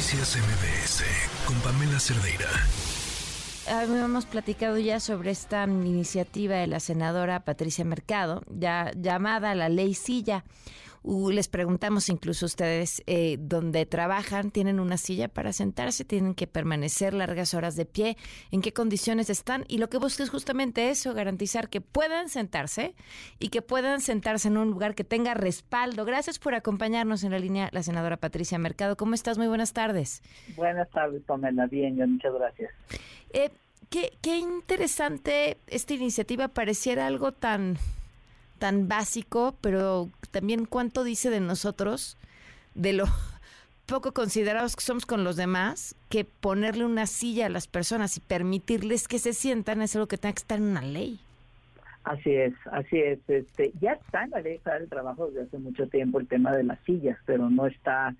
Noticias MBS con Pamela Cerdeira. Habíamos platicado ya sobre esta iniciativa de la senadora Patricia Mercado, ya llamada la ley silla les preguntamos incluso ustedes eh, donde trabajan, tienen una silla para sentarse, tienen que permanecer largas horas de pie, en qué condiciones están y lo que busca es justamente eso, garantizar que puedan sentarse y que puedan sentarse en un lugar que tenga respaldo. Gracias por acompañarnos en la línea la senadora Patricia Mercado. ¿Cómo estás? Muy buenas tardes. Buenas tardes, Pamela. Bien, muchas gracias. Eh, qué, qué interesante esta iniciativa, pareciera algo tan tan básico, pero también cuánto dice de nosotros, de lo poco considerados que somos con los demás, que ponerle una silla a las personas y permitirles que se sientan es algo que tiene que estar en una ley. Así es, así es. Este, ya está en la ley del trabajo desde hace mucho tiempo el tema de las sillas, pero no está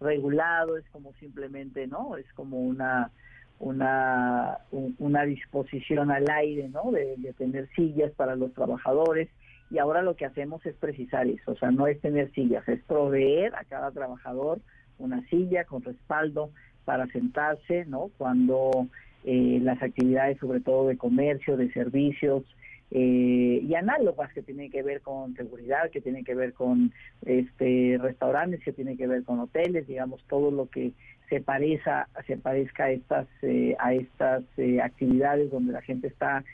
regulado, es como simplemente, ¿no? Es como una una una disposición al aire, ¿no? de tener sillas para los trabajadores y ahora lo que hacemos es precisar eso, o sea, no es tener sillas, es proveer a cada trabajador una silla con respaldo para sentarse, ¿no? Cuando eh, las actividades, sobre todo de comercio, de servicios, eh, y análogas que tienen que ver con seguridad, que tienen que ver con este restaurantes, que tienen que ver con hoteles, digamos todo lo que se parezca se parezca a estas eh, a estas actividades donde la gente está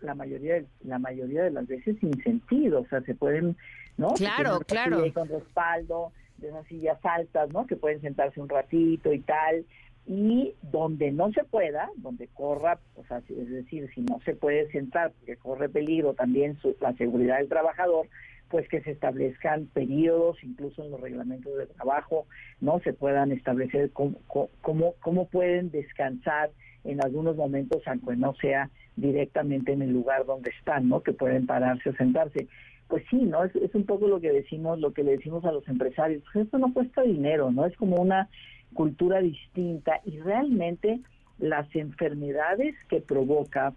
la mayoría de, la mayoría de las veces sin sentido, o sea, se pueden, ¿no? Claro, claro. Con respaldo, de unas sillas altas, ¿no? Que pueden sentarse un ratito y tal. Y donde no se pueda, donde corra, o sea, es decir, si no se puede sentar porque corre peligro también la seguridad del trabajador, pues que se establezcan periodos, incluso en los reglamentos de trabajo, no se puedan establecer cómo, cómo, cómo pueden descansar en algunos momentos, aunque no sea directamente en el lugar donde están, ¿no? Que pueden pararse o sentarse. Pues sí, ¿no? Es, es un poco lo que decimos, lo que le decimos a los empresarios. Pues esto no cuesta dinero, ¿no? Es como una cultura distinta y realmente las enfermedades que provoca,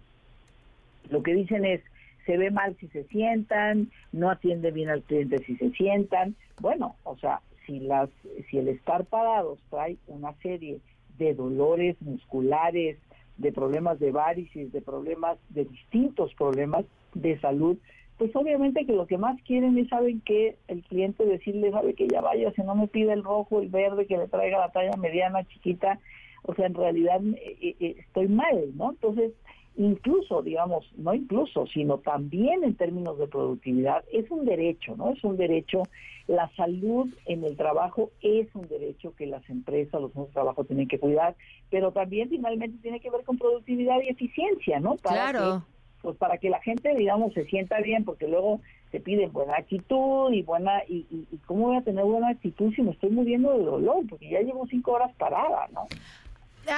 lo que dicen es, se ve mal si se sientan, no atiende bien al cliente si se sientan. Bueno, o sea, si las si el estar parados trae una serie de dolores musculares, de problemas de varices, de problemas, de distintos problemas de salud, pues obviamente que lo que más quieren es, saben que el cliente decirle, sabe que ya vaya, si no me pide el rojo, el verde, que le traiga la talla mediana, chiquita, o sea, en realidad eh, eh, estoy mal, ¿no? Entonces, incluso, digamos, no incluso, sino también en términos de productividad, es un derecho, ¿no? Es un derecho, la salud en el trabajo es un derecho que las empresas, los nuevos trabajos tienen que cuidar, pero también finalmente tiene que ver con productividad y eficiencia, ¿no? Para claro. pues para que la gente, digamos, se sienta bien, porque luego se pide buena actitud y buena, y, y, y cómo voy a tener buena actitud si me estoy muriendo de dolor, porque ya llevo cinco horas parada, ¿no?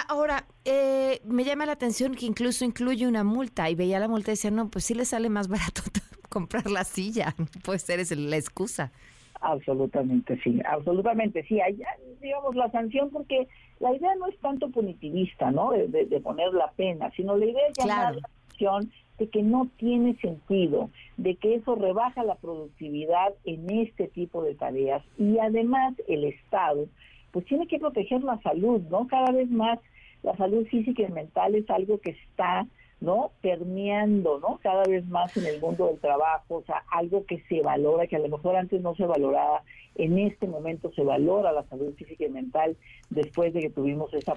Ahora, eh, me llama la atención que incluso incluye una multa y veía la multa y decía, no, pues sí le sale más barato comprar la silla, puede ser es la excusa. Absolutamente sí, absolutamente sí. Hay, digamos, la sanción, porque la idea no es tanto punitivista, ¿no? De, poner la pena, sino la idea es llamar la atención de que no tiene sentido, de que eso rebaja la productividad en este tipo de tareas y además el Estado pues tiene que proteger la salud, ¿no? Cada vez más la salud física y mental es algo que está, ¿no? Permeando, ¿no? Cada vez más en el mundo del trabajo, o sea, algo que se valora, que a lo mejor antes no se valoraba, en este momento se valora la salud física y mental. Después de que tuvimos esa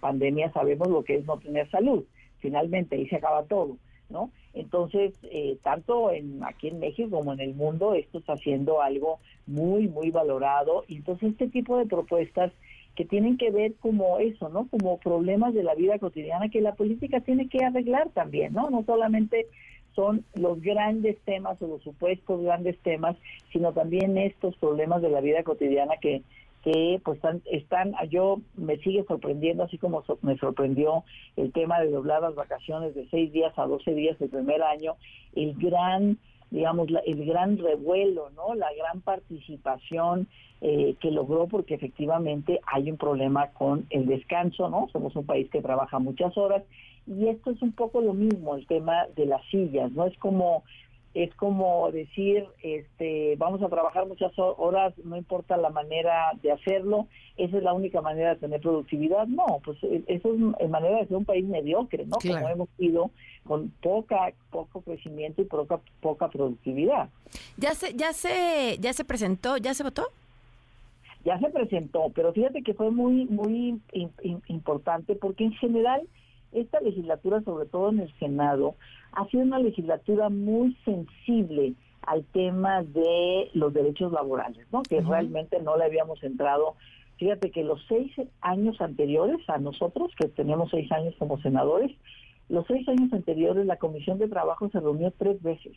pandemia, sabemos lo que es no tener salud. Finalmente, ahí se acaba todo. ¿No? Entonces, eh, tanto en aquí en México como en el mundo, esto está siendo algo muy, muy valorado. Y entonces, este tipo de propuestas que tienen que ver como eso, ¿no? Como problemas de la vida cotidiana que la política tiene que arreglar también, ¿no? No solamente son los grandes temas o los supuestos grandes temas, sino también estos problemas de la vida cotidiana que que pues están, están, yo me sigue sorprendiendo, así como me sorprendió el tema de doblar las vacaciones de seis días a doce días el primer año, el gran, digamos, el gran revuelo, ¿no? La gran participación eh, que logró porque efectivamente hay un problema con el descanso, ¿no? Somos un país que trabaja muchas horas y esto es un poco lo mismo, el tema de las sillas, ¿no? Es como es como decir, este, vamos a trabajar muchas horas, no importa la manera de hacerlo, esa es la única manera de tener productividad. No, pues e, eso es manera de ser un país mediocre, ¿no? Como hemos sido con poca poco crecimiento y poca poca productividad. Ya se ya se ya se presentó, ya se votó. Ya se presentó, pero fíjate que fue muy muy importante porque en general esta legislatura, sobre todo en el Senado, ha sido una legislatura muy sensible al tema de los derechos laborales, ¿no? Que realmente no le habíamos entrado. Fíjate que los seis años anteriores a nosotros, que tenemos seis años como senadores, los seis años anteriores la Comisión de Trabajo se reunió tres veces,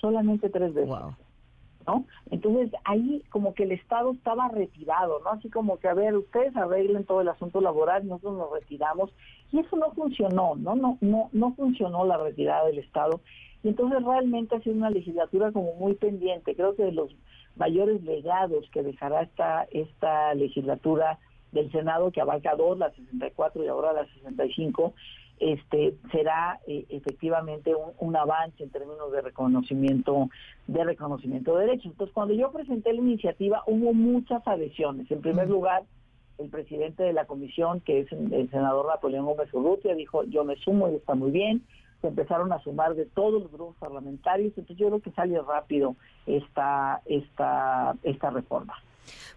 solamente tres veces. Entonces ahí como que el Estado estaba retirado, ¿no? Así como que, a ver, ustedes arreglen todo el asunto laboral, nosotros nos retiramos. Y eso no funcionó, ¿no? No, no, no funcionó la retirada del Estado. Y entonces realmente ha sido una legislatura como muy pendiente. Creo que de los mayores legados que dejará esta, esta legislatura del Senado, que abarca dos, la 64 y ahora la 65, este será eh, efectivamente un, avance en términos de reconocimiento de reconocimiento de derechos. Entonces, cuando yo presenté la iniciativa hubo muchas adhesiones. En primer lugar, el presidente de la comisión, que es el senador Napoleón Gómez Urrutia, dijo, yo me sumo y está muy bien. Se empezaron a sumar de todos los grupos parlamentarios, entonces yo creo que sale rápido esta, esta, esta reforma.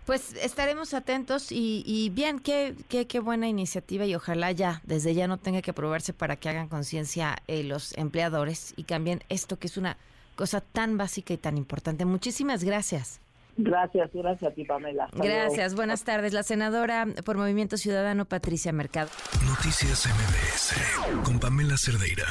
Pues estaremos atentos y, bien, qué, qué, qué, buena iniciativa y ojalá ya, desde ya no tenga que aprobarse para que hagan conciencia eh, los empleadores y cambien esto que es una cosa tan básica y tan importante. Muchísimas gracias. Gracias, gracias a ti, Pamela. gracias, buenas tardes. La senadora por Movimiento Ciudadano, Patricia Mercado. Noticias MBS con Pamela Cerdeira.